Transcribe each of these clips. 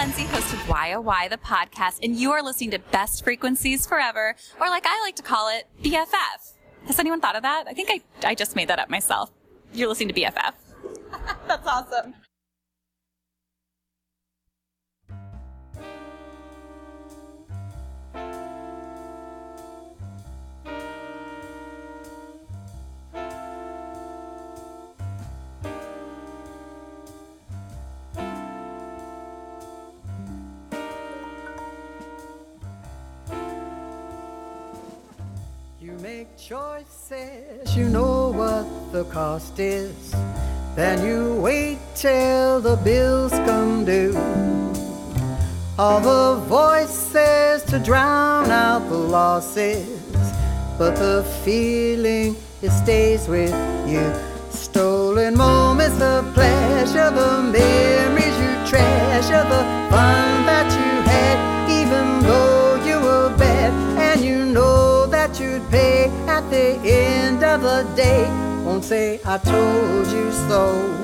Lindsay, host of YOY, oh the podcast, and you are listening to Best Frequencies Forever, or like I like to call it, BFF. Has anyone thought of that? I think I, I just made that up myself. You're listening to BFF. That's awesome. You make choices, you know what the cost is. Then you wait till the bills come due. All the voices to drown out the losses, but the feeling it stays with you. Stolen moments of pleasure, the memories you treasure, the fun that you know that you'd pay at the end of the day. Won't say I told you so.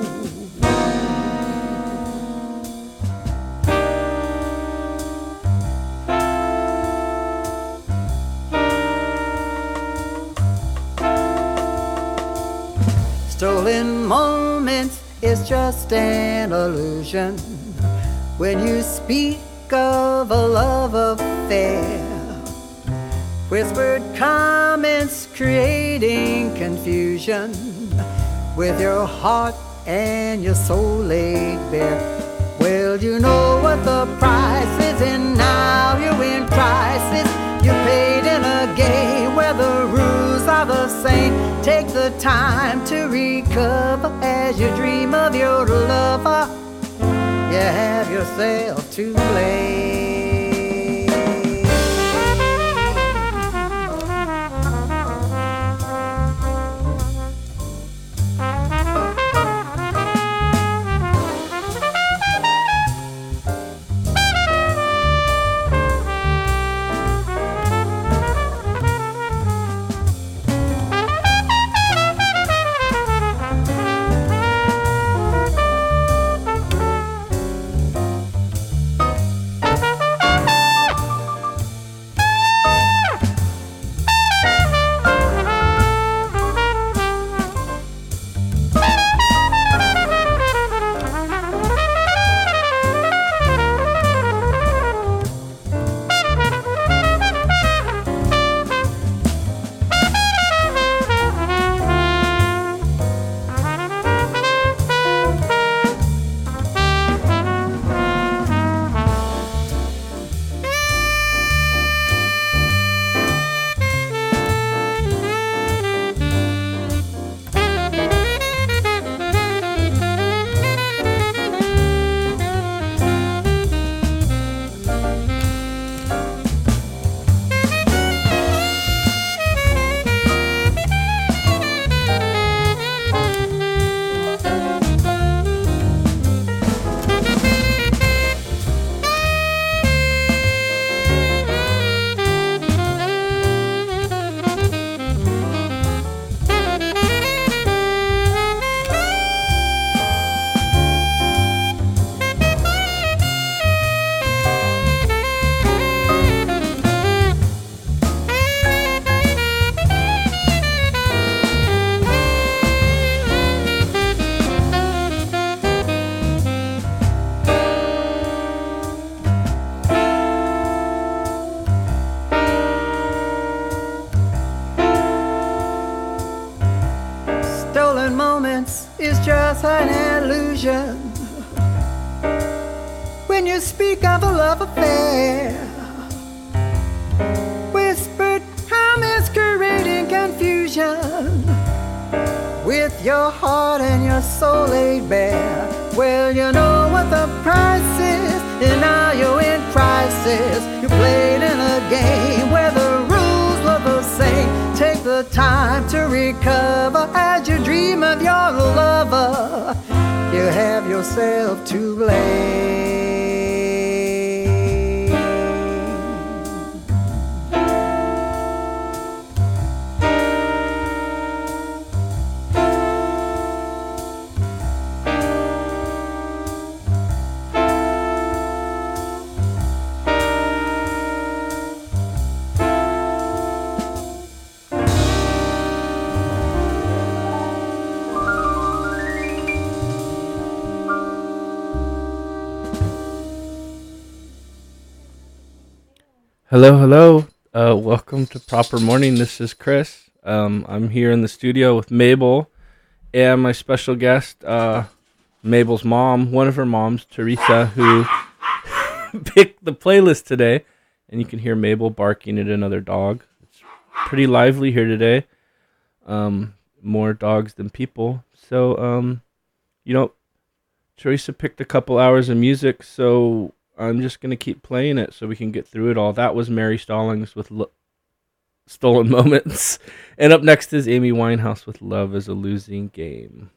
Stolen moments is just an illusion when you speak of a love affair. Whispered comments creating confusion with your heart and your soul laid bare. Well, you know what the price is, and now you're in crisis. You paid in a game where the rules are the same. Take the time to recover as you dream of your lover. You have yourself to blame. Hello, hello. Uh, welcome to Proper Morning. This is Chris. Um, I'm here in the studio with Mabel and my special guest, uh, Mabel's mom, one of her moms, Theresa, who picked the playlist today. And you can hear Mabel barking at another dog. It's pretty lively here today. Um, more dogs than people. So, um, you know, Theresa picked a couple hours of music, so I'm just gonna keep playing it so we can get through it all. That was Mary Stallings with Lo- "Stolen Moments," and up next is Amy Winehouse with "Love Is a Losing Game."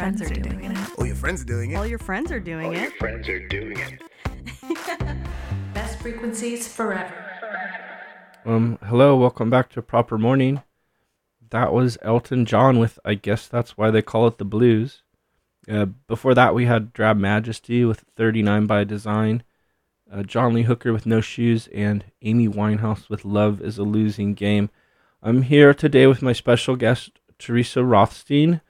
Are doing All it. your friends are doing it. Oh, your friends are doing it. All your friends are doing it. Friends are doing it. Best frequencies forever. Um, hello, welcome back to Proper Morning. that was Elton John with I guess that's why they call it the blues. Uh, before that, we had Drab Majesty with 39 by Design, uh, John Lee Hooker with No Shoes, and Amy Winehouse with Love is a Losing Game. I'm here today with my special guest, Theresa Rothstein,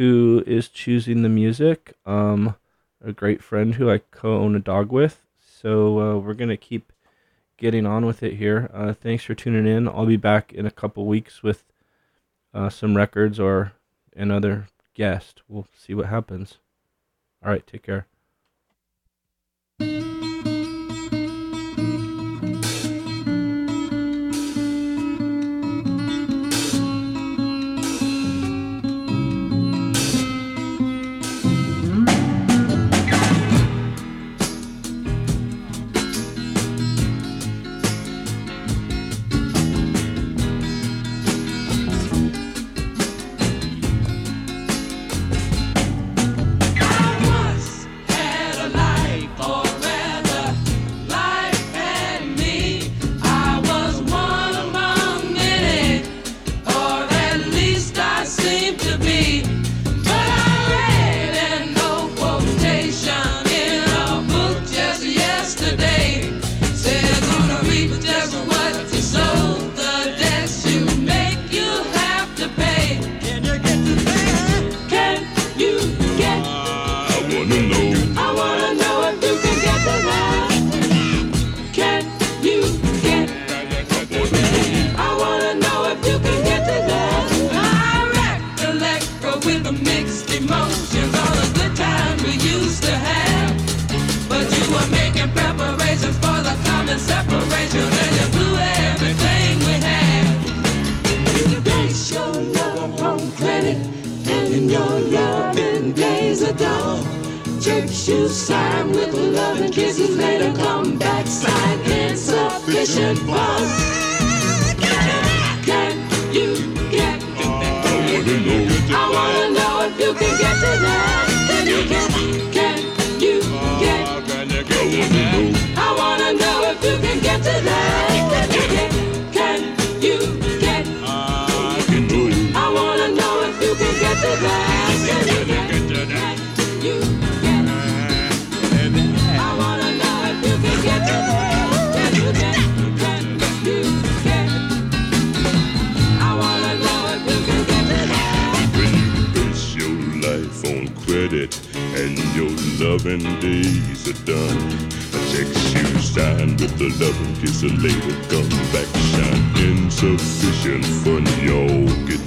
who is choosing the music. Um, a great friend who I co own a dog with. So uh, we're going to keep getting on with it here. Uh, thanks for tuning in. I'll be back in a couple weeks with uh, some records or another guest. We'll see what happens. All right, take care. Shoes sign with love and kisses later come back sign insufficient funds. Can you get? That? I wanna know if you can get to that. Can you get? Can you get? Loving days are done, a check you sign with the loving kiss and later come back shine. Insufficient fun, y'all get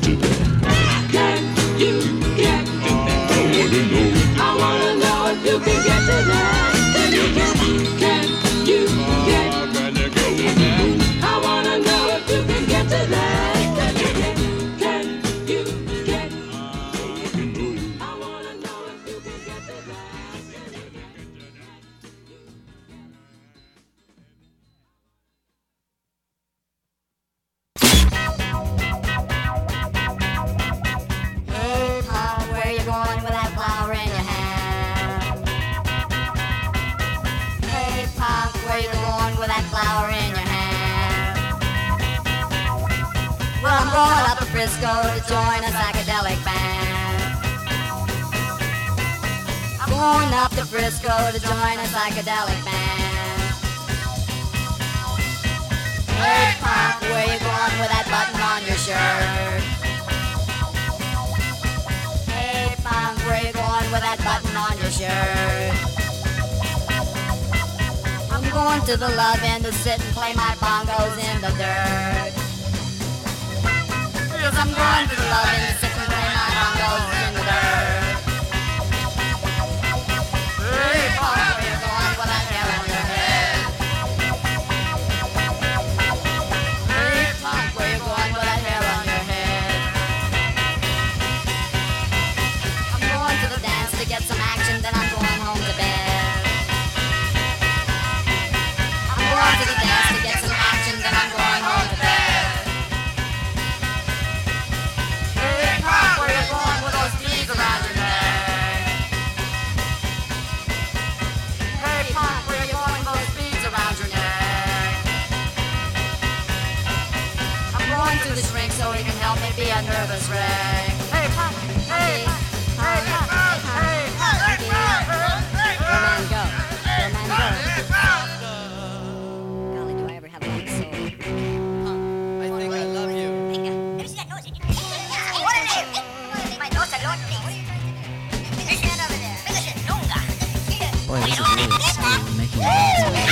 making. I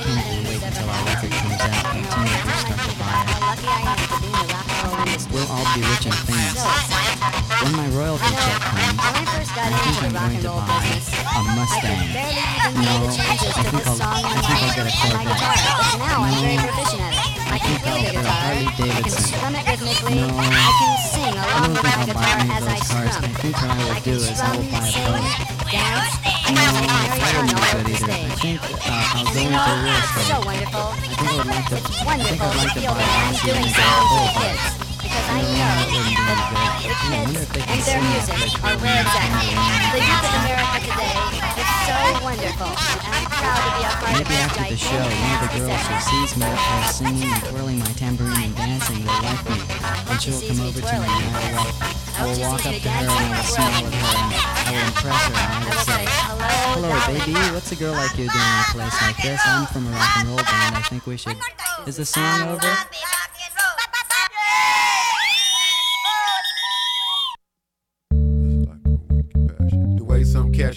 can't wait until our record comes out and to buy it. We'll all be rich and famous. When my royalty check comes, I think I'm going to buy a Mustang. No, I think I'll, I think I'll get a Corvette. It. I play the Get a. Harley Davidson. No, I can sing along don't think I'll buy any of those cars. I think what I will do is I will buy a boat. I I. I uh, so wonderful. I I I wonderful house doing something. Because I know that the I kids and their music are it's at. The youth of America today so wonderful. I'm proud to be a part Maybe after the show, one of the girls who sees me up there singing and twirling my tambourine and dancing will like me. And she'll come over to me and I will, I will walk up to her and I will smile at her and I will impress her and I will say, Hello, baby. What's a girl like you doing in a place like this? I'm from a rock and roll band. I think we should. Is the song over?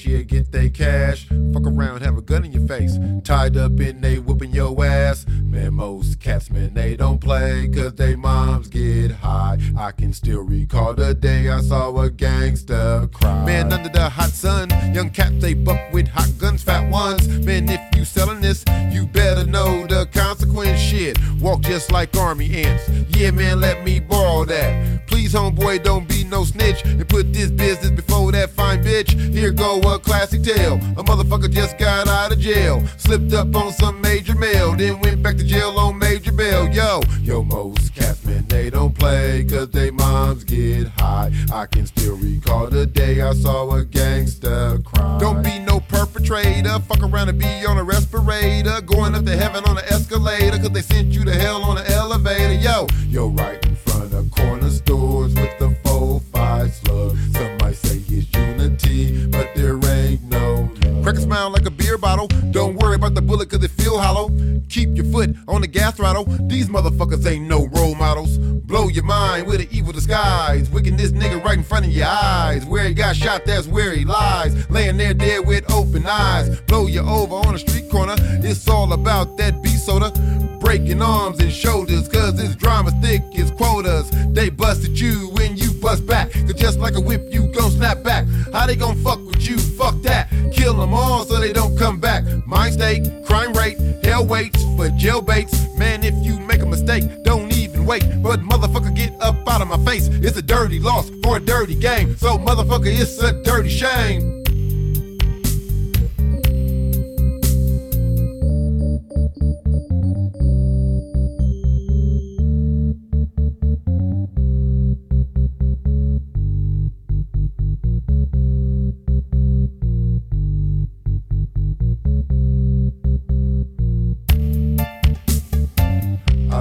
Get they cash, fuck around, have a gun in your face, tied up in they whooping your ass. Man, most cats, man, they don't play, cause they moms get high. I can still recall the day I saw a gangster cry. Man, under the hot sun, young cats, they buck with hot guns, fat ones. Man, if you selling this, you better know the consequence shit. Walk just like army ants. Yeah, man, let me borrow that. Please, homeboy, don't be no snitch and put this business before that fine bitch. Here go a classic tale. A motherfucker just got out of jail, slipped up on some major mail, then went back to jail on major bail. Yo, yo, most cats, man, they don't play cause they moms get high. I can still recall the day I saw a gangster cry. Don't be no perpetrator, fuck around and be on a respirator, going up to heaven on an escalator cause they sent you to hell on an elevator. Yo, yo, right in front of corner stores with the four five slug. Some say it's unity, but there ain't no. Crack a smile like a beer bottle. Don't worry about the bullet cause it feel hollow. Keep your foot on the gas throttle. These motherfuckers ain't no role models. Blow your mind with an evil disguise. Wicking this nigga right in front of your eyes. Where he got shot, that's where he lies. Laying there dead with open eyes. Blow you over on a street corner. It's all about that B soda. Breaking arms and shoulders, cause this drama's thick as quotas. They busted you when you bust back. Cause just like a whip, you gon' snap back. How they gon' fuck with you? Fuck that. Kill them all so they don't come back. Mind state, crime rate, hell waits for jail baits. Man, if you make a mistake, don't even wait. But motherfucker, get up out of my face. It's a dirty loss for a dirty game. So, motherfucker, it's a dirty shame.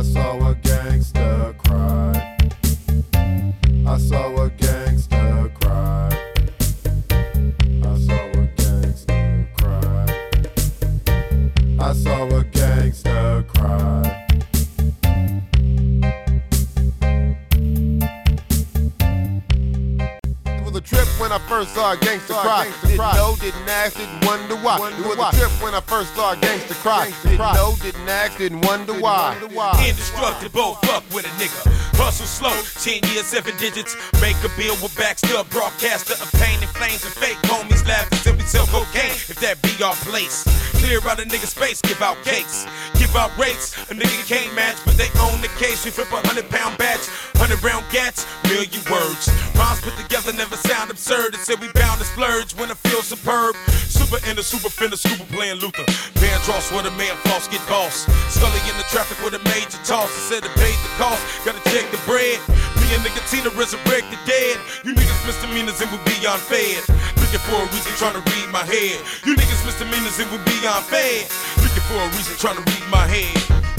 I saw a gangster cry. I saw a was a trip when I first saw a gangster cry. Didn't know, didn't ask, didn't wonder why. It was a trip when I first saw a gangster cry. Didn't know, didn't ask, didn't wonder why. Indestructible, fuck with a nigga. Hustle slow, 10 years, 7 digits. Make a bill with Baxter, broadcaster of pain and flames and fake homies laughing sell cocaine. If that be our place, clear out a nigga space, give out cakes, give out rates. A nigga can't match, but they own the case. We flip a hundred pound batch, hundred round gats, million words. Rhymes put together never sound absurd. It said we bound to splurge when I feel superb. Super in the super finna, super playing Luther. Vandross where the man floss get boss. Scully in the traffic with a major toss. It said it paid the cost, gotta check the bread. Me and nigga Tina resurrect the dead. You niggas misdemeanors and we beyond fed. Looking for a reason, trying to read my head. You niggas misdemeanors, it would be unfair. Looking for a reason, trying to read my head.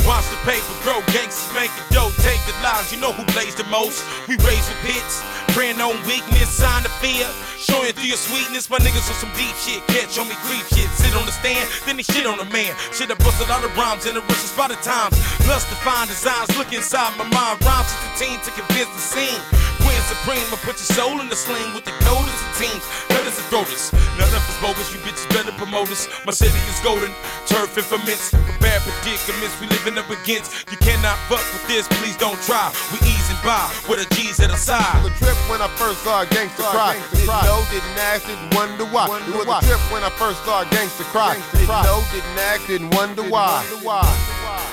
Watch the paper grow, gangsters it dope, take the lies. You know who plays the most? We raise the hits, praying on weakness, sign of fear. Showing through your sweetness, my niggas on some deep shit. Catch on me, creep shit, sit on the stand, then they shit on the man. Shit, I busted all the rhymes in the rushes by the times. Lust to find designs, look inside my mind. Rhymes to the team to convince the scene. Queen Supreme, I put your soul in the sling with the code teams. None of us voters, none of us bogus. You bitches better promote us. My city is golden, turf and ferments. For bad predicaments we living up against. You cannot fuck with this, please don't try. We easing by with a G's at our side. It was a trip when I first saw a gangster Cry. Didn't didn't ask, didn't wonder why. Wonder it was why. a trip when I first saw a Gangsta Cry. Didn't know, didn't ask, didn't wonder why. Didn't wonder why.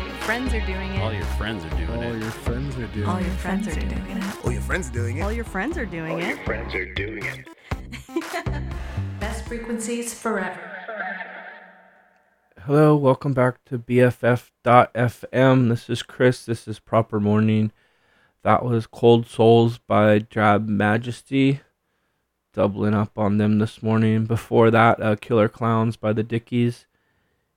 All your friends are doing it. All your friends are doing All it. your friends are doing All it. your friends are doing it. All your friends are doing it. All your friends are doing it. All Your friends are doing it. Best frequencies forever. Hello, welcome back to BFF.FM. This is Chris. This is Proper Morning. That was Cold Souls by Drab Majesty. Doubling up on them this morning. Before that, uh, Killer Klowns by the Dickies.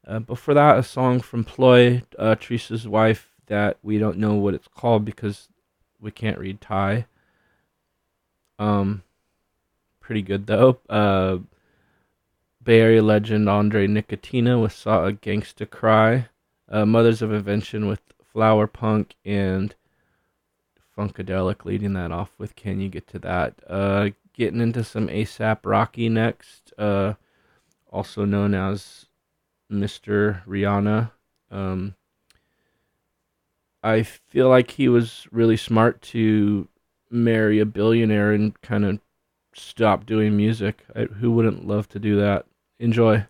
Uh, before that, a song from Ploy, uh, Theresa's wife, that we don't know what it's called because we can't read Thai. Um, pretty good though. Uh, Bay Area legend Andre Nickatina with Saw a Gangsta Cry. Uh, Mothers of Invention with Flower Punk and Funkadelic leading that off with Can You Get to That? Uh, getting into some ASAP Rocky next, uh, also known as Mr. Rihanna. Um, I feel like he was really smart to marry a billionaire and kind of stop doing music. I, who wouldn't love to do that? Enjoy.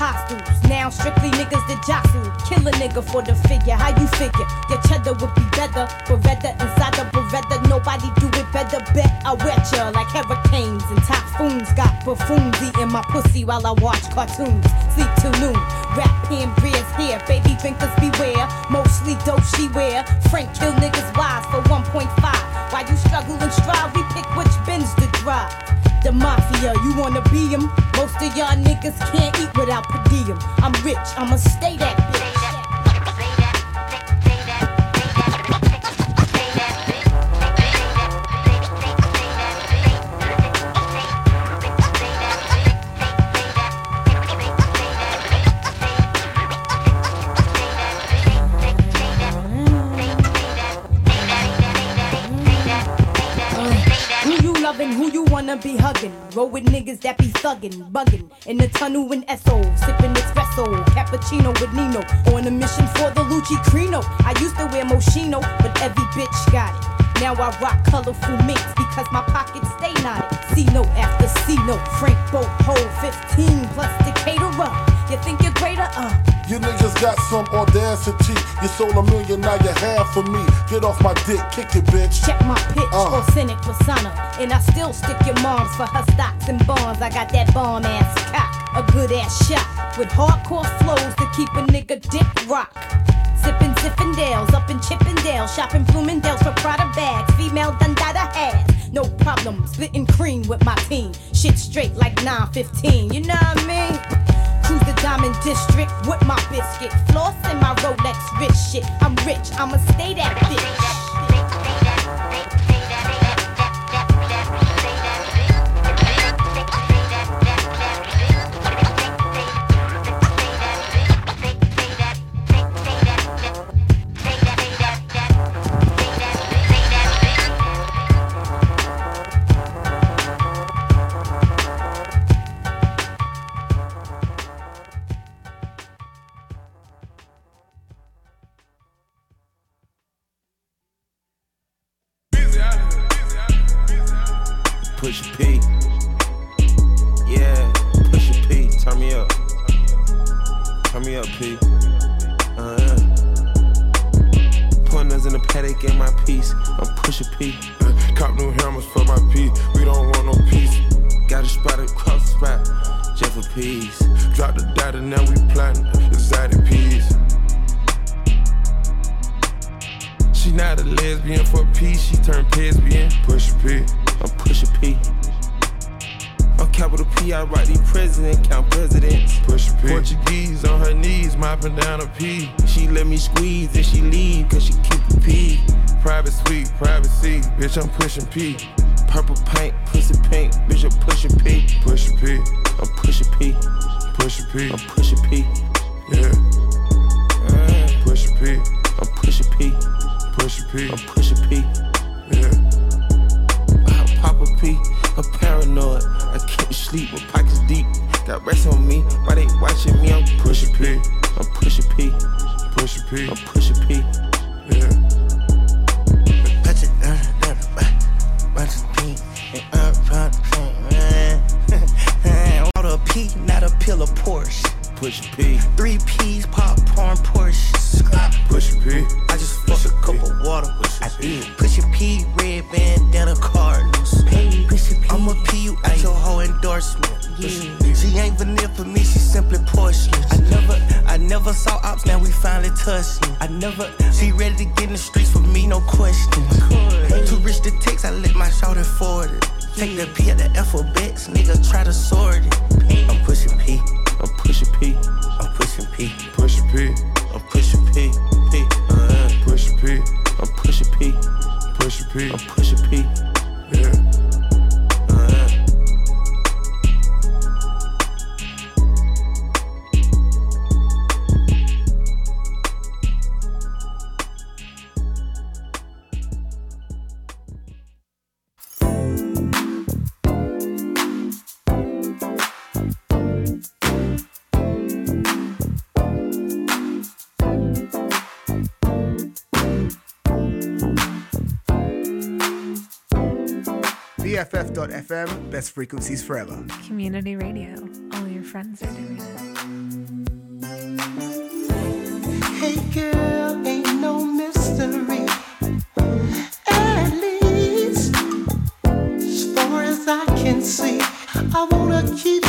Apostles. Now strictly niggas that jostle. Kill a nigga for the figure. How you figure? Your cheddar would be better. Beretta inside the Beretta. Nobody do it better. Bet I wet ya like hurricanes and typhoons. Got buffoons eating my pussy while I watch cartoons. Sleep till noon. Rap Cambria's here. Baby drinkers beware. Mostly dope she wear. Frank kill niggas wise for 1.5. While you struggle and strive, we pick which bins to drive. The mafia, you wanna be him? Most of y'all niggas can't eat without per diem. I'm rich, I'ma stay that bitch. Wanna be hugging? Roll with niggas that be thuggin', buggin'. In the tunnel in Esso, sippin' espresso. Cappuccino with Nino. On a mission for the Lucci Crino. I used to wear Moschino, but every bitch got it. Now I rock colorful minks because my pockets stay knotted. C note after C note. Frank Boat, hold 15 plus Decatur. You think you're greater? Uh. You niggas got some audacity. You sold a million, now you have for me. Get off my dick, kick it, bitch. Check my pitch, Uh. authentic persona. And I still stick your moms for her stocks and bonds. I got that bomb ass cock, a good ass shot. With hardcore flows to keep a nigga dick rock. Sippin' Zippendales up in Chippendale. Shopping Bloomingdale's for Prada bags. Female Don Dada has. No problem, splitting cream with my team. Shit straight like 915, you know what I mean? Diamond District with my biscuit. Floss in my Rolex rich shit. I'm rich, I'ma stay that bitch. P. P, not a pill of Porsche. Push a P. Three P's, popcorn, Porsche. Scrap. Push a P. I just fucked a cup of water. Push I did. Push a P, red bandana, Cardinals. Push a P. I'ma pee you at your whole endorsement. Yeah. She ain't vanilla for me, she simply portion. I never, I never saw ops, now we finally touched. I never, she ready to get in the streets for me, no question. Too rich to text, I let my shoulder forward it. Take the P at the alphabets, nigga try to sort it. I'm pushing P. I'm pushing P. I'm pushing P. Push a P. I'm pushing P. P. Uh, Push a P. I'm pushing P. Push a P. I'm pushing P. Yeah. BFF.FM, best frequencies forever. Community radio. All your friends are doing it. Hey girl, ain't no mystery. At least, as far as I can see, I wanna keep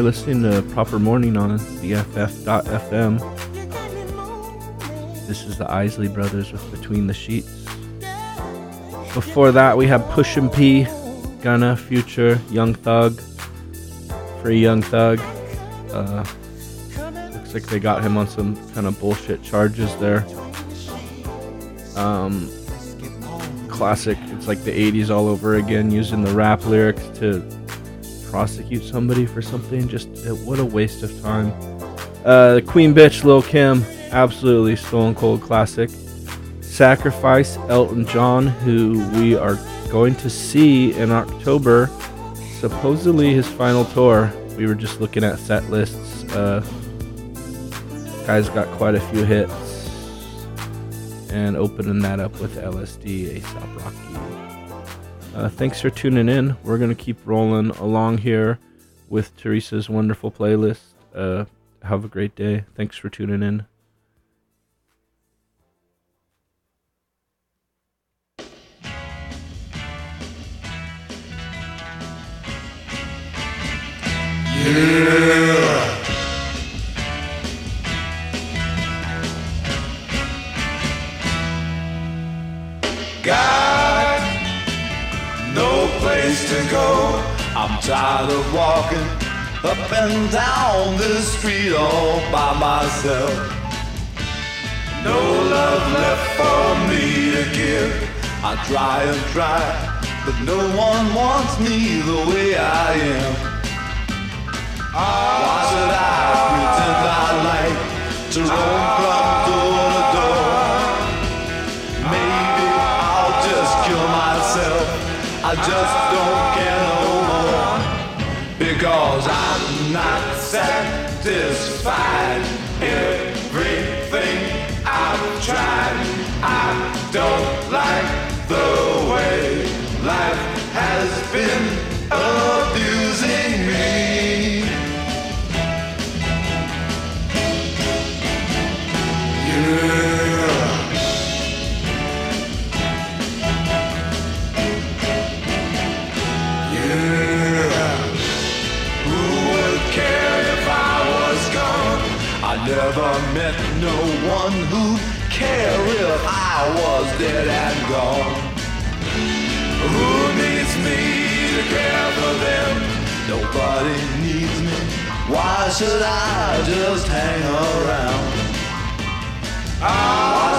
you're listening to Proper Morning on BFF.FM. This is the Isley Brothers with Between the Sheets. Before that, we have Pushin P, Gunna, Future, Young Thug, Free Young Thug. Uh, looks like they got him on some kind of bullshit charges there. Um, classic. It's like the 80s all over again, using the rap lyrics to execute somebody for something. Just uh, what a waste of time. Uh, the Queen Bitch, Lil Kim, absolutely stone cold classic. Sacrifice, Elton John, who we are going to see in October. Supposedly his final tour. We were just looking at set lists. Uh, guy's got quite a few hits. And opening that up with LSD, ASAP Rocky. Uh, thanks for tuning in. We're going to keep rolling along here with Theresa's wonderful playlist. Uh, have a great day. Thanks for tuning in. Yeah. God to go. I'm tired of walking up and down this street all by myself. No love left for me to give. I try and try, but no one wants me the way I am. Why should I pretend I like to roam from door to door? I just don't care no more because I'm not satisfied. dead and gone. Who needs me to care for them? Nobody needs me. Why should I just hang around? I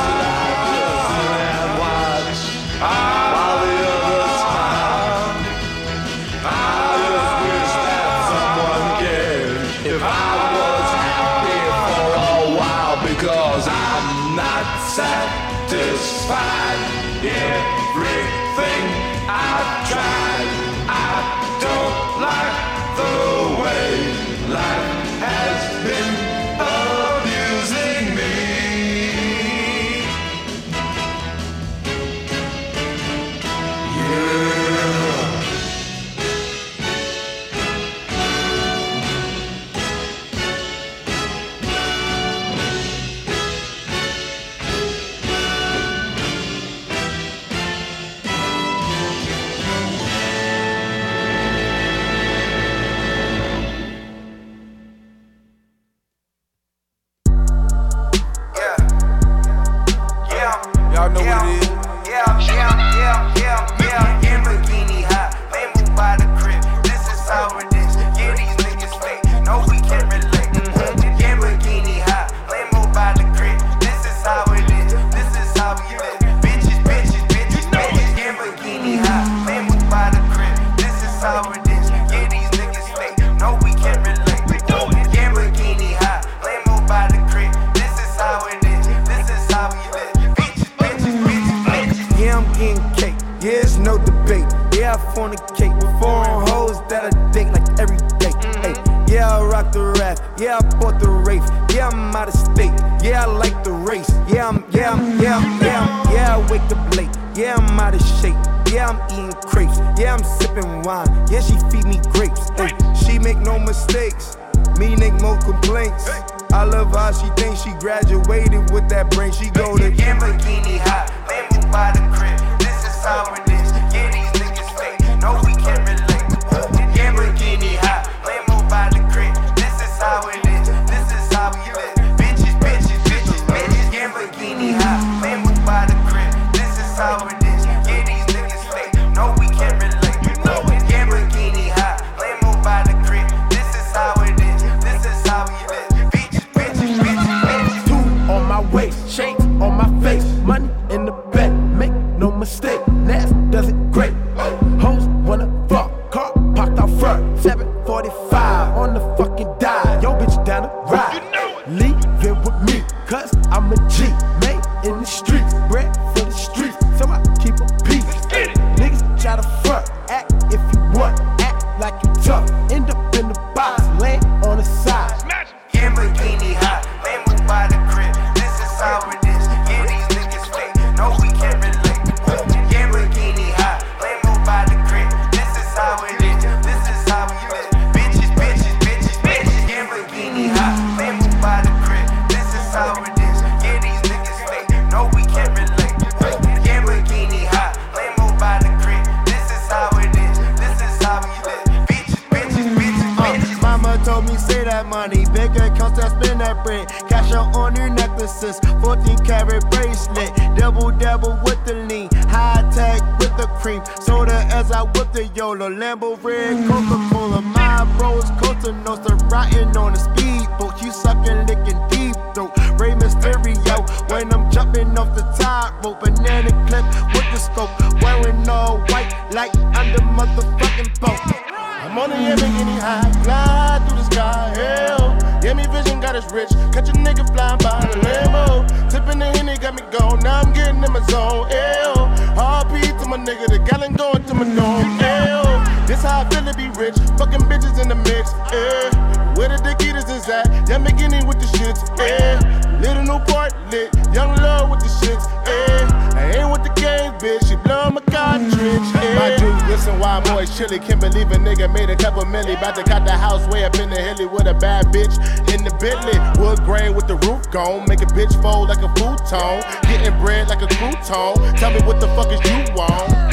Bentley, wood grain with the roof gone. Make a bitch fold like a futon. Getting bread like a crouton. Tell me what the fuck is you want.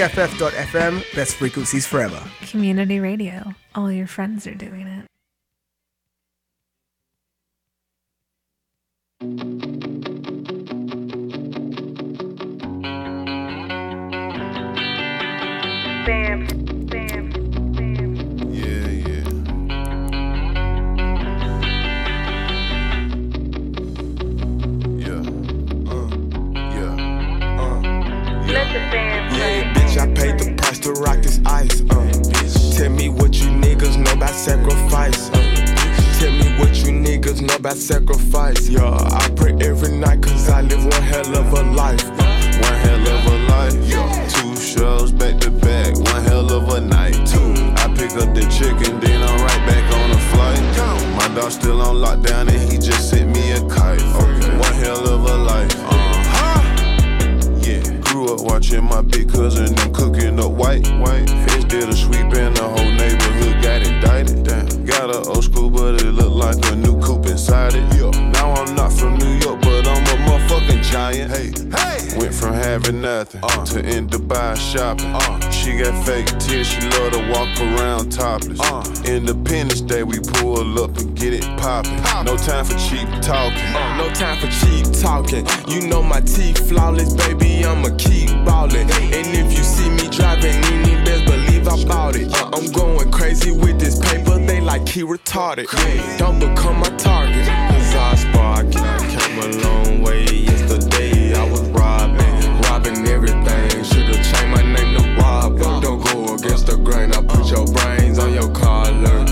BFF.FM, best frequencies forever. Community radio. All your friends are doing it. Sacrifice. Uh. Tell me what you niggas know about sacrifice. Yeah, I pray every night cause I live one hell of a life. One hell of a life. Yeah. Two shows back to back. One hell of a night. Two. I pick up the chicken, then I'm right back on the flight. My dog still on lockdown and he just sent me a kite. One hell of a life. Uh-huh. Up watching my big cousin them cooking up white. White. Fish did a sweep and the whole neighborhood got indicted. Damn. Got a old school, but it look like a new coupe inside it. Yeah. Now I'm not from New York, but I'm a motherfucking giant. Hey, hey. Went from having nothing uh. to in Dubai shopping. Uh. She got fake tears, she love to walk around topless. Uh. Independence Day, we pull up and get it poppin'. No time for cheap talking. Uh, no time for cheap talking. You know my teeth flawless, baby. I'ma keep ballin'. And if you see me driving, you need best believe I bought it. Uh, I'm going crazy with this paper. They like he retarded. Don't become my target. Cause I spark. Came a long way yesterday. I was robbing, robbing everything. Should've changed my name to Rob. But don't go against the grain. I put your brains on your collar.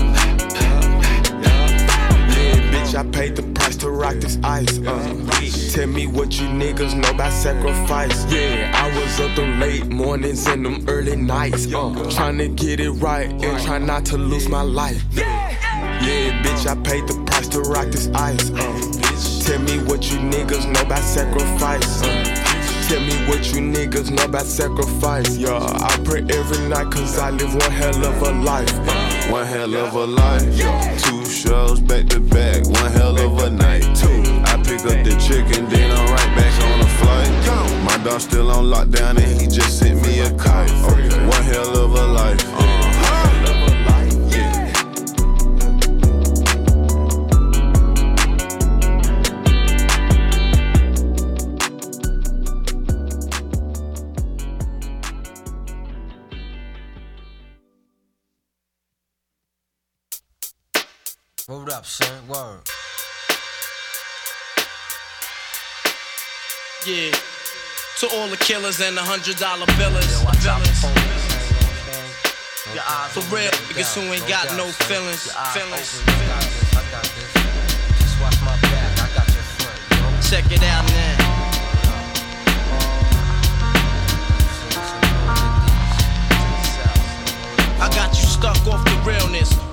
Yeah, bitch, I paid the price to rock this ice. Uh. Tell me what you niggas know about sacrifice. Yeah, I was up them late mornings and them early nights. Uh. Trying to get it right and try not to lose my life. Yeah, bitch, I paid the price to rock this ice. Uh. Tell me what you niggas know about sacrifice. Uh. Tell me what you niggas know about sacrifice. Yeah, I pray every night cause I live one hell of a life. Uh. One hell of a life. Two shows back to back. One hell of a night. Two. I pick up the chicken, then I'm right back on the flight. My dog still on lockdown and he just sent me a kite. One hell of a life. Uh-huh. Word up, son. Word. Yeah. To all the killers and the hundred dollar billers. For real, niggas who ain't got no feelings. Feelings. Check it out now. I got you stuck off the realness.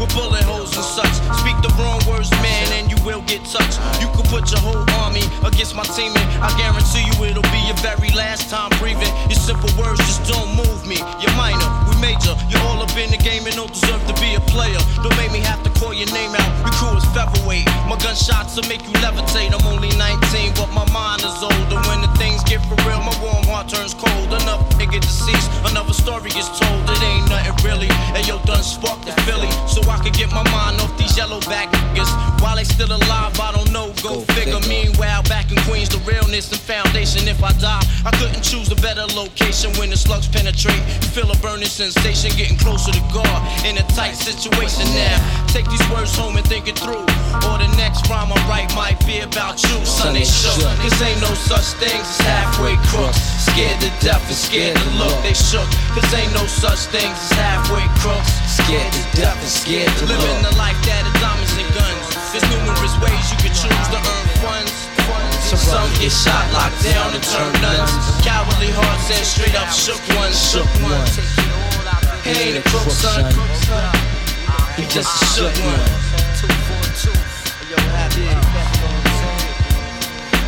with bullet holes and such. Speak the wrong words, will get touched. You could put your whole army against my team, and I guarantee you it'll be your very last time breathing. Your simple words just don't move me. You're minor, we major. You're all up in the game and don't deserve to be a player. Don't make me have to call your name out. Your crew is featherweight. My gunshots will make you levitate. I'm only 19, but my mind is older. When the things get for real, my warm heart turns cold. Enough nigga deceased, another story is told. It ain't nothing really. And yo, done sparked the Philly, so I could get my mind off these yellow back niggas. While they still alive, I don't know. Go, figure. Meanwhile, back in Queens, the realness and foundation. If I die, I couldn't choose a better location when the slugs penetrate. Feel a burning sensation, getting closer to God in a tight situation now. Take these words home and think it through. Or the next rhyme I write might be about you, son. They shook. Cause ain't no such things as halfway crooks. Scared to death and scared to look. They shook. Cause ain't no such things as halfway crooks. Scared to death and scared to look. Living the life that that is diamonds and guns. There's numerous ways you can choose to earn funds. Some get shot, locked down, and turn nuns. Cowardly hearts and straight up shook ones. Shook ones. He ain't a crook, son. He just a shook one.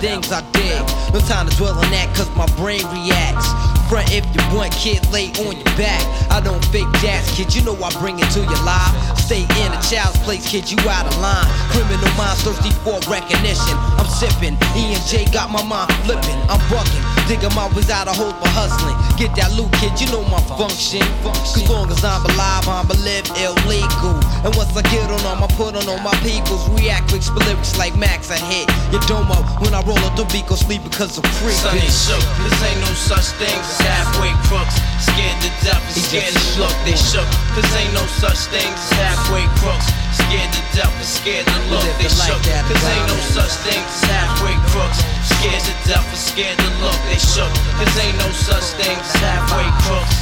things I did? No time to dwell on that, cause my brain reacts. Front if you want, kid, lay on your back. I don't fake jazz, kid, you know I bring it to your life. Stay in a child's place, kid, you out of line. Criminal minds thirsty for recognition. I'm sipping, E and J got my mind flipping. I'm bucking, digging my ways out of hope for hustling. Get that loot, kid, you know my function. Cause long as I'm alive, I'm live illegal. And once I get on them, I put on all my peoples. React with lyrics like Max, I hit your domo. When I roll up the beat, go sleep because I'm free. Shook, cause ain't no such thing as halfway crooks. Scared to death and scared to look, they shook. Cause ain't no such thing as halfway crooks. Scared to death and scared to look, they shook. Cause ain't no such thing as halfway crooks. Scared to death and scared to look, they shook. Cause ain't no such thing as halfway crooks.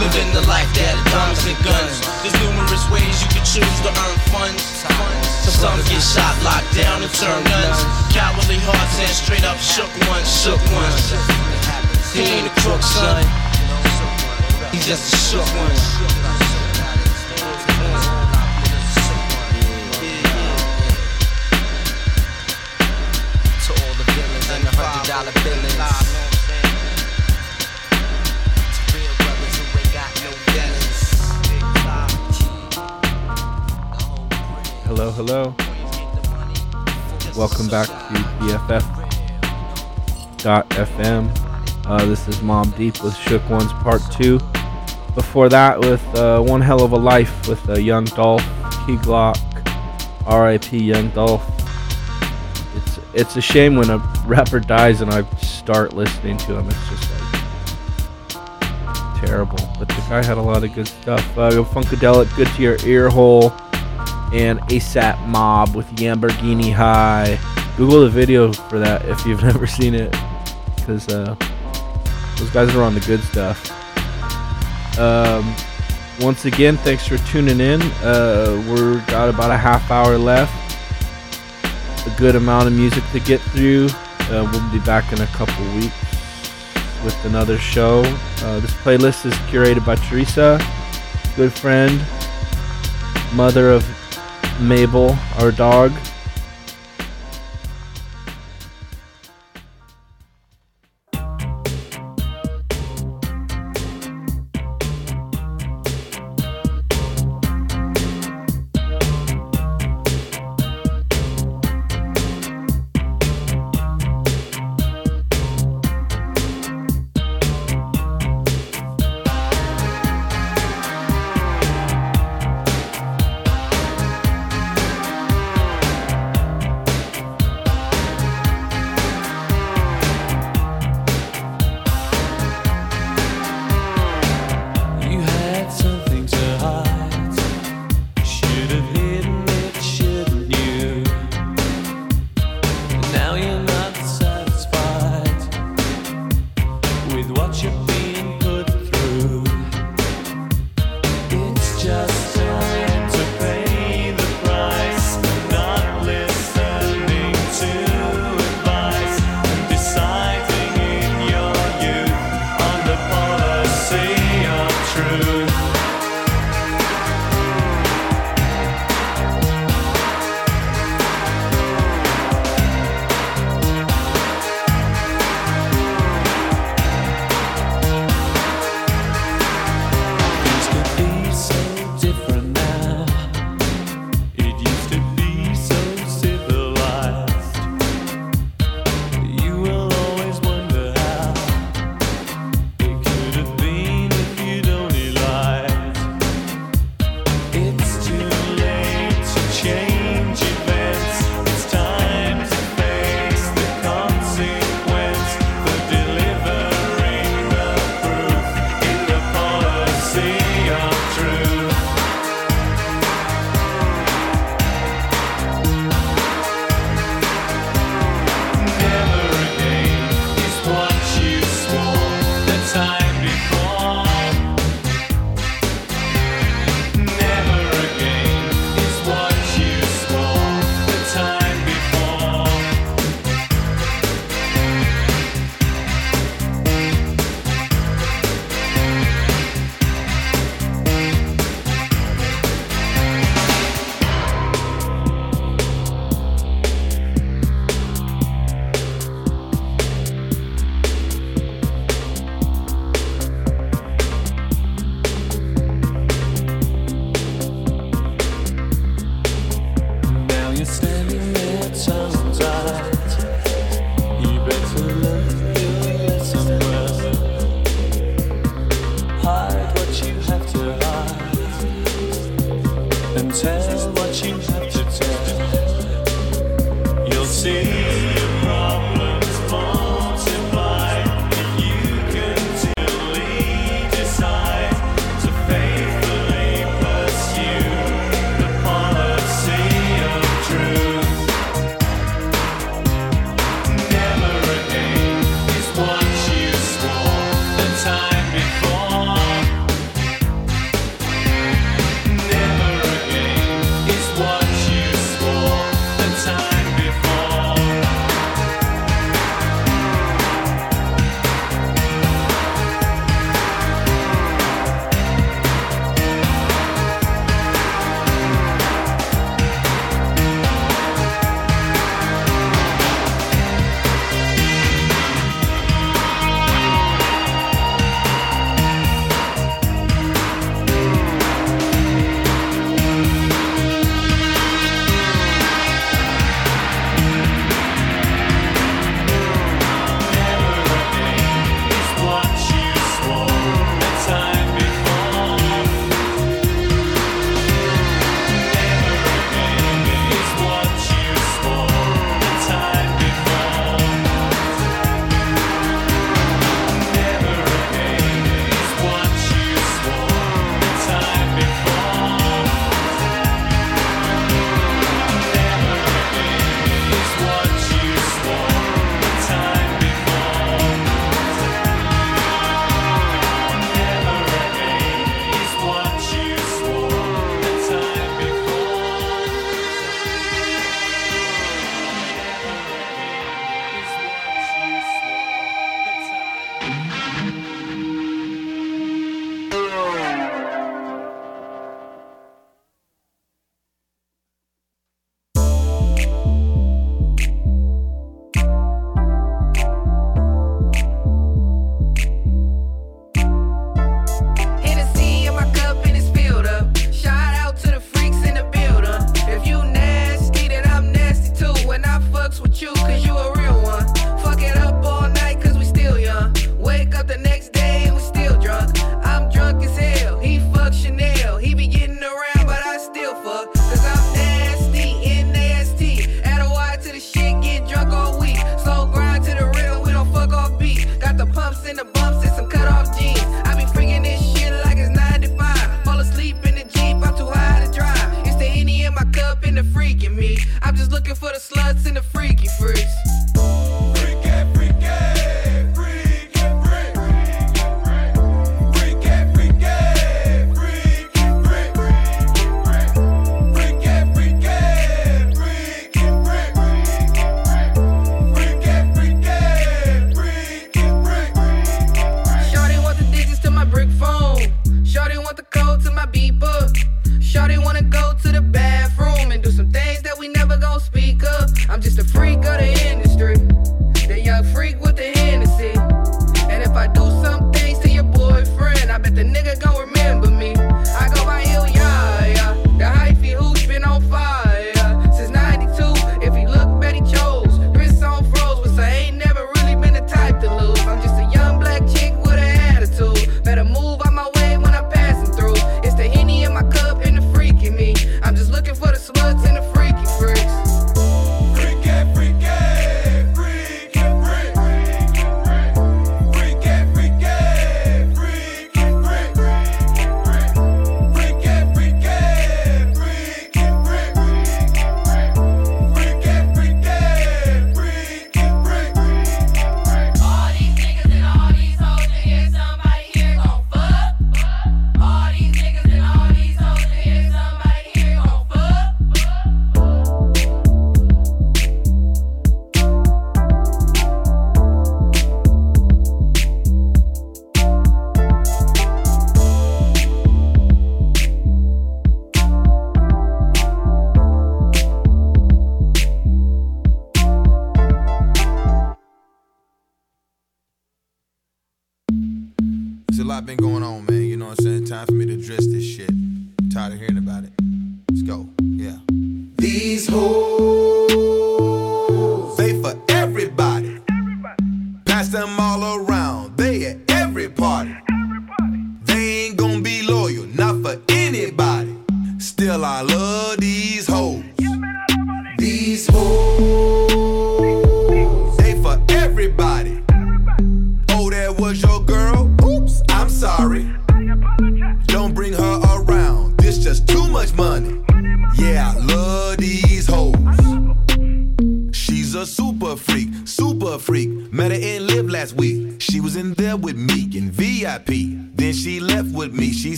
Living the life that comes and guns. There's numerous ways you can choose to earn funds. Some get shot, locked down, and turn nuns. Cowardly hearts and straight up shook ones, shook ones. He ain't a crook, son. He's just a shook one. To all the villains and the hundred dollar billings. Real brothers who ain't got no feelings. Hello, hello. Welcome back to BFF.fm. Uh, this is Mobb Deep with Shook Ones Part 2. Before that, with uh, One Hell of a Life with uh, Young Dolph, Key Glock, RIP Young Dolph. It's, it's a shame when a rapper dies and I start listening to him. It's just like terrible. But the guy had a lot of good stuff. Uh, Funkadelic, Good to Your Ear Hole and ASAP Mob with Lamborghini High. Google the video for that if you've never seen it, because uh, those guys are on the good stuff. Um, once again, thanks for tuning in. Uh, we're got about a half hour left. A good amount of music to get through. Uh, we'll be back in a couple weeks with another show. Uh, this playlist is curated by Theresa, good friend, mother of Mabel, our dog.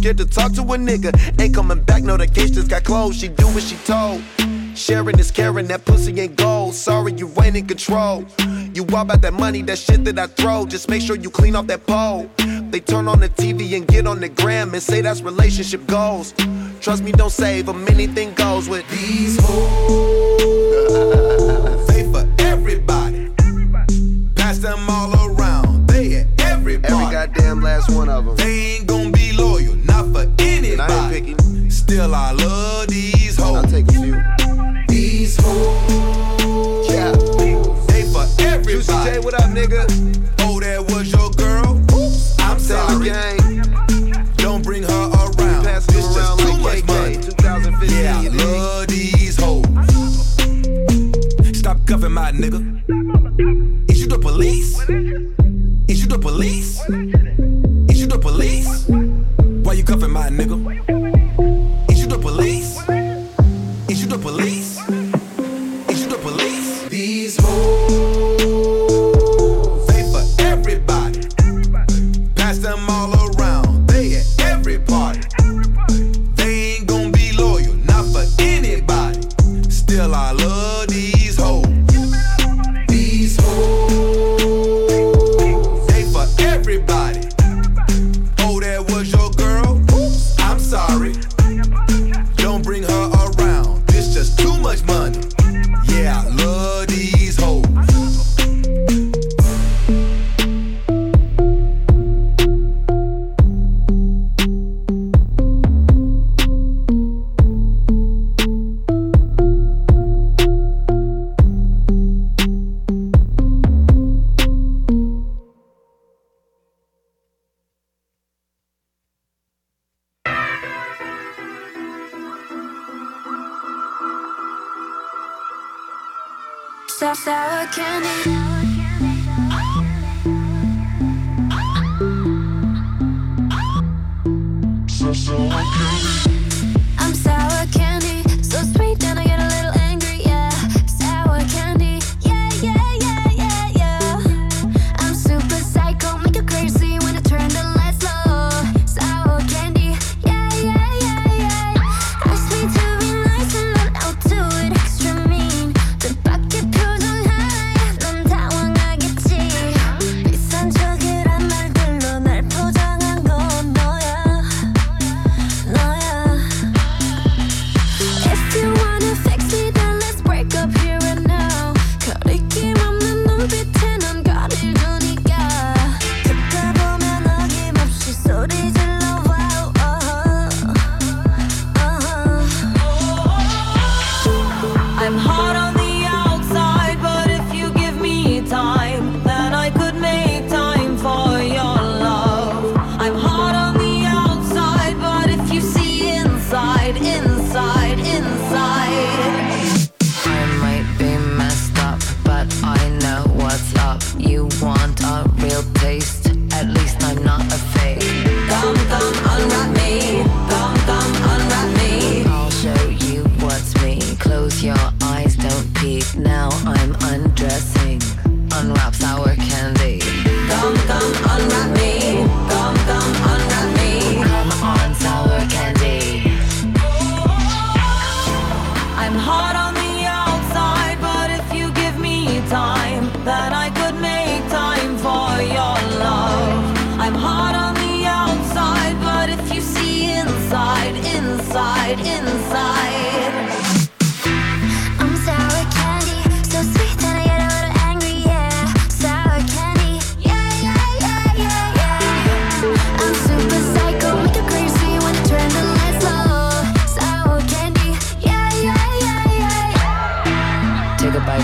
scared to talk to a nigga. Ain't coming back, no, the case just got closed. She do what she told. Sharing is caring, that pussy ain't gold. Sorry, you ain't in control. You all about that money, that shit that I throw. Just make sure you clean off that pole. They turn on the TV and get on the gram and say that's relationship goals. Trust me, don't save them, anything goes with these moves. for these hoes. I take a few. These hoes. Yeah. They for everybody. Juicy J, what up, nigga?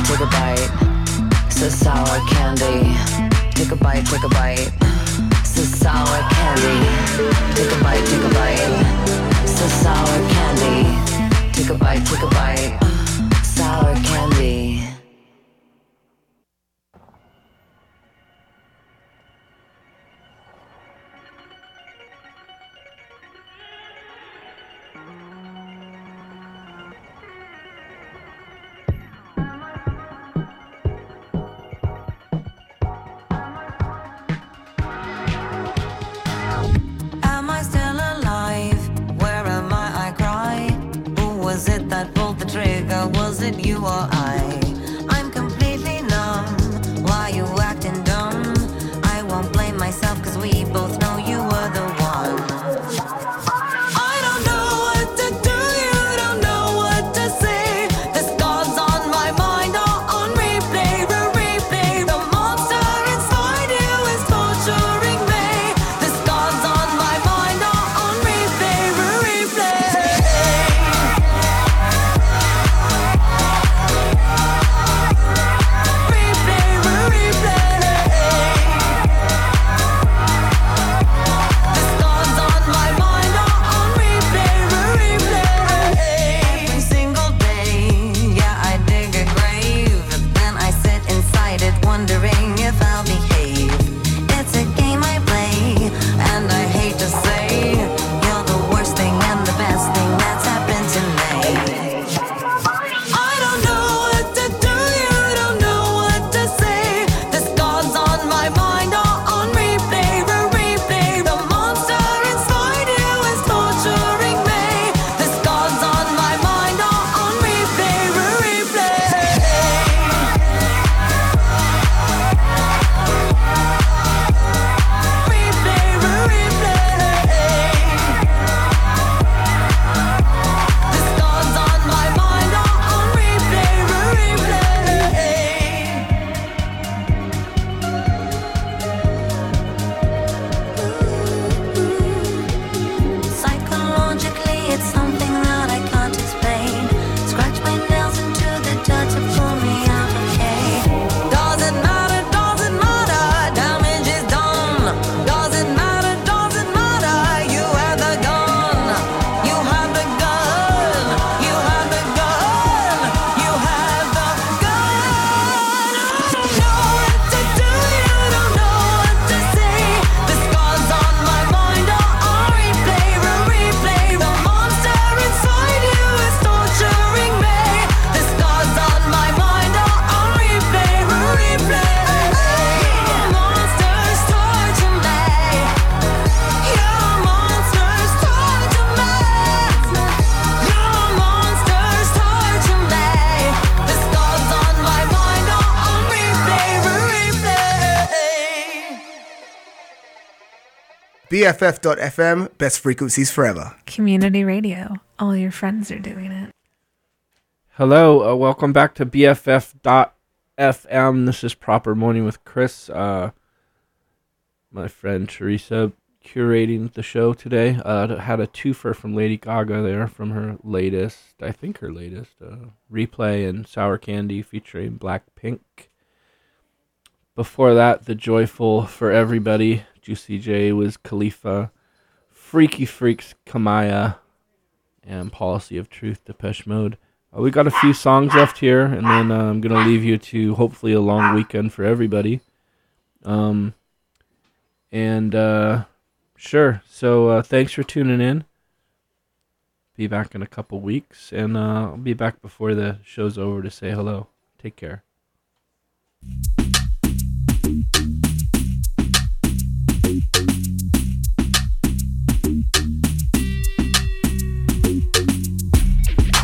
take a bite. It's a sour candy. Take a bite, take a bite. It's a sour candy. Take a bite, take a bite. It's a sour candy. Take a bite, take a bite. BFF.FM, best frequencies forever. Community radio. All your friends are doing it. Hello, uh, welcome back to BFF.FM. This is Proper Morning with Chris. Uh, my friend Theresa curating the show today. Uh, had a twofer from Lady Gaga there from her latest, I think her latest, uh, replay and Sour Candy featuring Blackpink. Before that, the joyful for everybody Juicy J Wiz Khalifa, Freaky Freaks Kamaiyah, and Policy of Truth Depeche Mode. Uh, we got a few songs left here, and then uh, I'm gonna leave you to hopefully a long weekend for everybody. Um, and uh, sure. So uh, thanks for tuning in. Be back in a couple weeks, and uh, I'll be back before the show's over to say hello. Take care.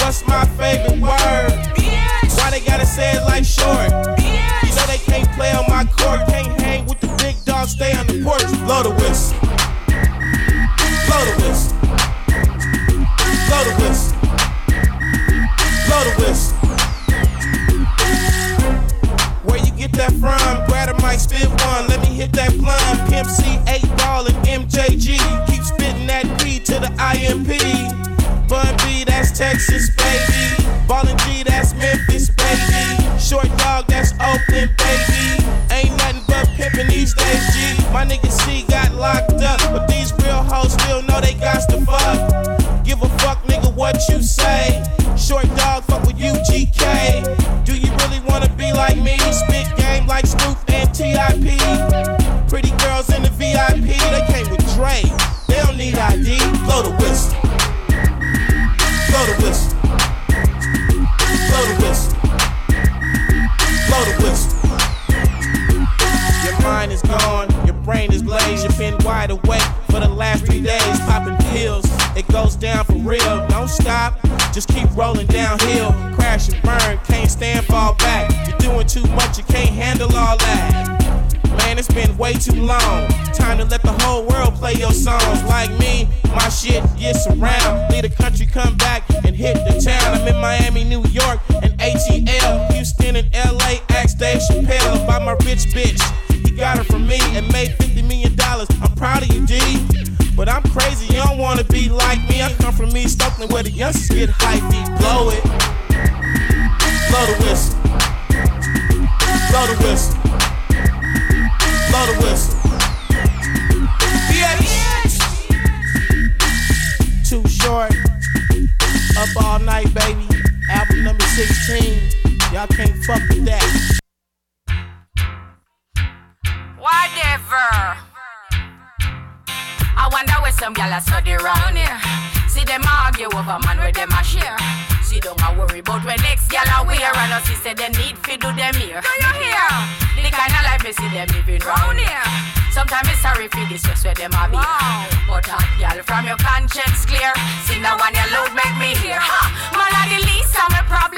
What's my favorite word? Why they gotta say it like short? You know they can't play on my court, can't hang with the big dogs, stay on the porch. Blow the whistle. Blow the whistle. Blow the whistle. Blow the whistle. Where you get that from? Grab a mic, spit one. Let me hit that blunt. Pimp C, 8 ball, and MJG. Keep spitting that P to the IMP. Bun B, that's Texas, baby. Ballin' G, that's Memphis, baby. Short dog, that's Oakland, baby. Ain't nothing but pimpin' these days, G. My nigga C got locked up, but these real hoes still know they got to fuck. Give a fuck, nigga, what you say. Short dog, fuck with UGK. Do you really wanna be like me? Spit game like Snoop and TIP. Pretty girls in the VIP, they came with Dre. They don't need ID. Blow the whistle. Blow the whistle. Blow the whistle. Your mind is gone, your brain is glazed. You've been wide awake for the last three days, popping pills. It goes down for real. Don't stop, just keep rolling downhill. Crash and burn, can't stand, fall back. You're doing too much, you can't handle all that. Man, it's been way too long. Time to let the whole world play your songs. Like me, my shit gets around. Leave the country, come back and hit the town. I'm in Miami, New York, and ATL. Houston and LA, ask Dave Chappelle about my rich bitch. He got her from me and made $50 million. I'm proud of you, D. But I'm crazy, you don't wanna be like me. I come from East Oakland where the youngsters get hypey. Blow it. Blow the whistle. Blow the whistle. Blow the whistle. Too short. Up all night, baby. Album number 16. Y'all can't fuck with that. Whatever. I wonder where some gyal a study round here. See them argue over man where them a share. See don't a worry about when next gyal a wear and us see say they need fi do them here. Do you hear? The kind of life me see them living round here. Sometimes it's sorry for this just where them a be. But hot gyal from your conscience clear. See now when your load make me hear. Ha! Man a the least of my problem.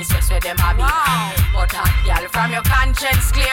It's sorry for just where them a be. But hot girl from your conscience clear.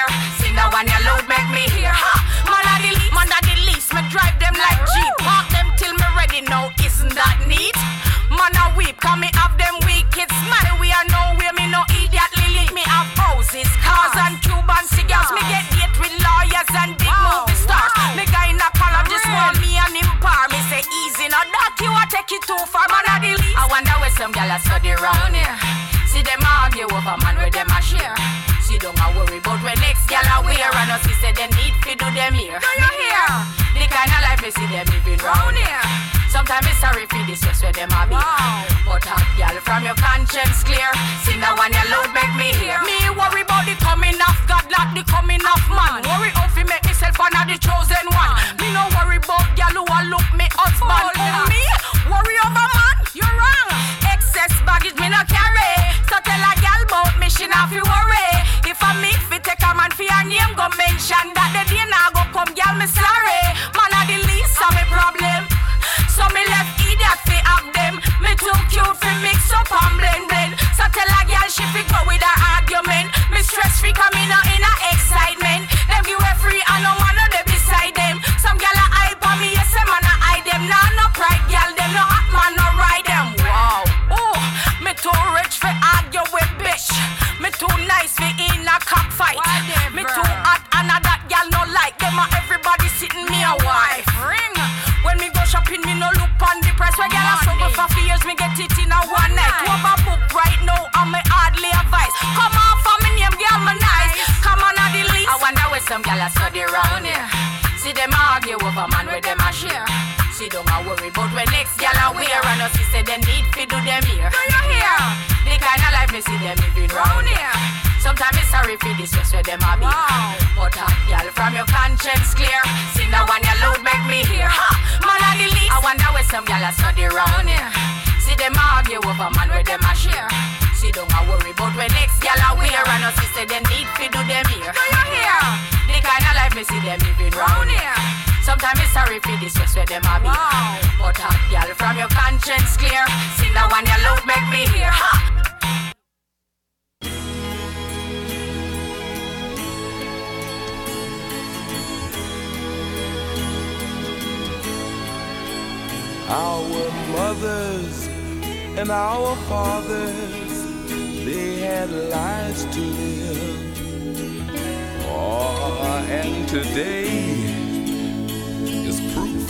is proof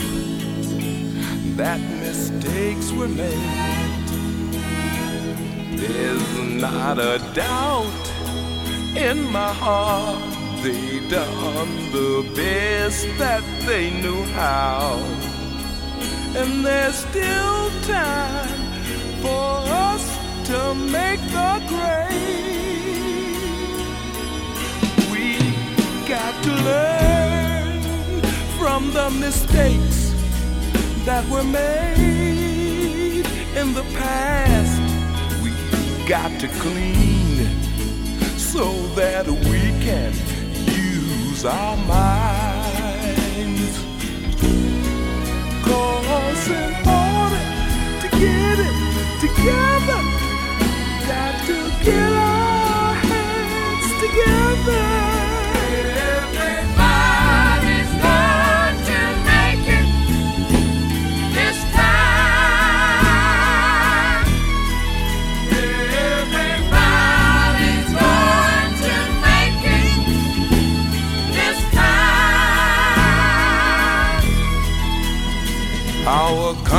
that mistakes were made. There's not a doubt in my heart they done the best that they knew how. And there's still time for us to make the grade. We got to learn from the mistakes that were made in the past. we've got to clean so that we can use our minds. Cause in order to get it together.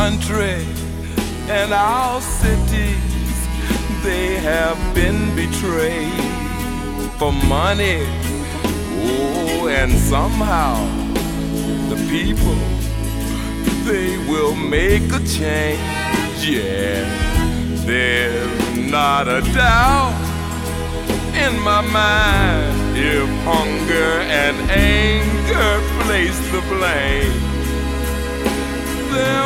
country and our cities, they have been betrayed for money. Oh, and somehow the people, they will make a change. Yeah, there's not a doubt in my mind if hunger and anger place the blame. There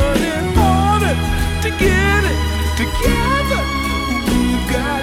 to get it together. We've got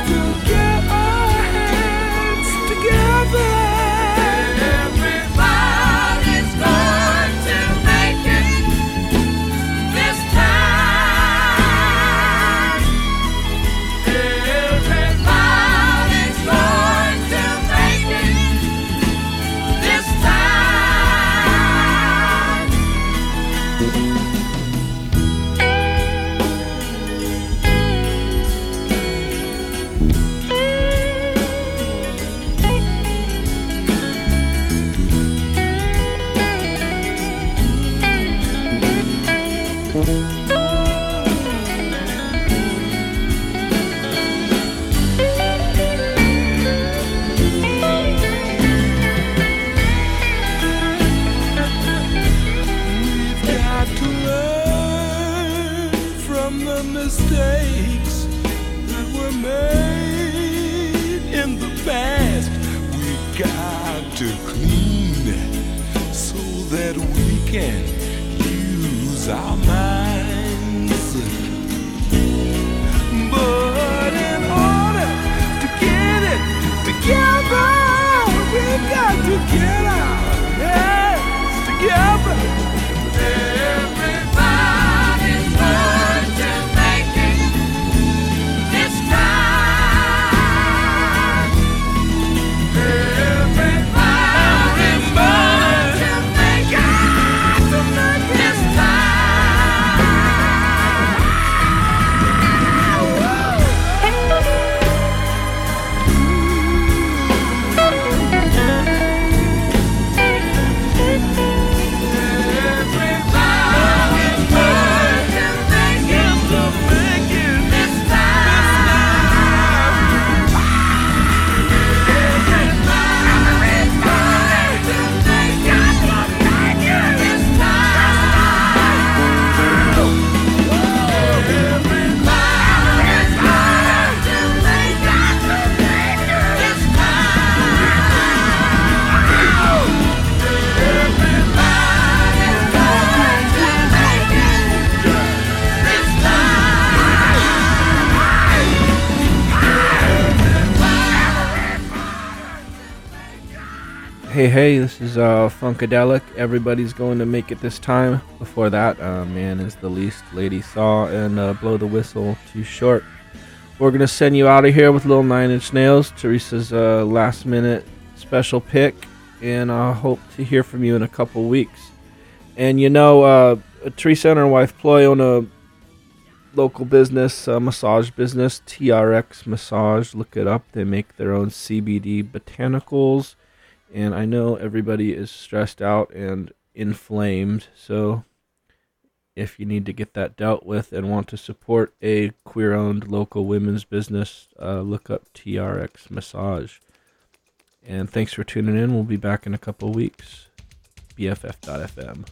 we Hey, this is uh, Funkadelic. Everybody's going to make it this time. Before that, uh, Man is the Least, Lady Saw, and uh, Blow the Whistle Too Short. We're going to send you out of here with Little Nine Inch Nails, Theresa's uh, last minute special pick, and I hope to hear from you in a couple weeks. And you know, uh, Theresa and her wife Ploy own a local business, massage business, TRX Massage. Look it up. They make their own CBD botanicals. And I know everybody is stressed out and inflamed. So if you need to get that dealt with and want to support a queer owned local women's business, uh, look up TRX Massage. And thanks for tuning in. We'll be back in a couple weeks. BFF.FM.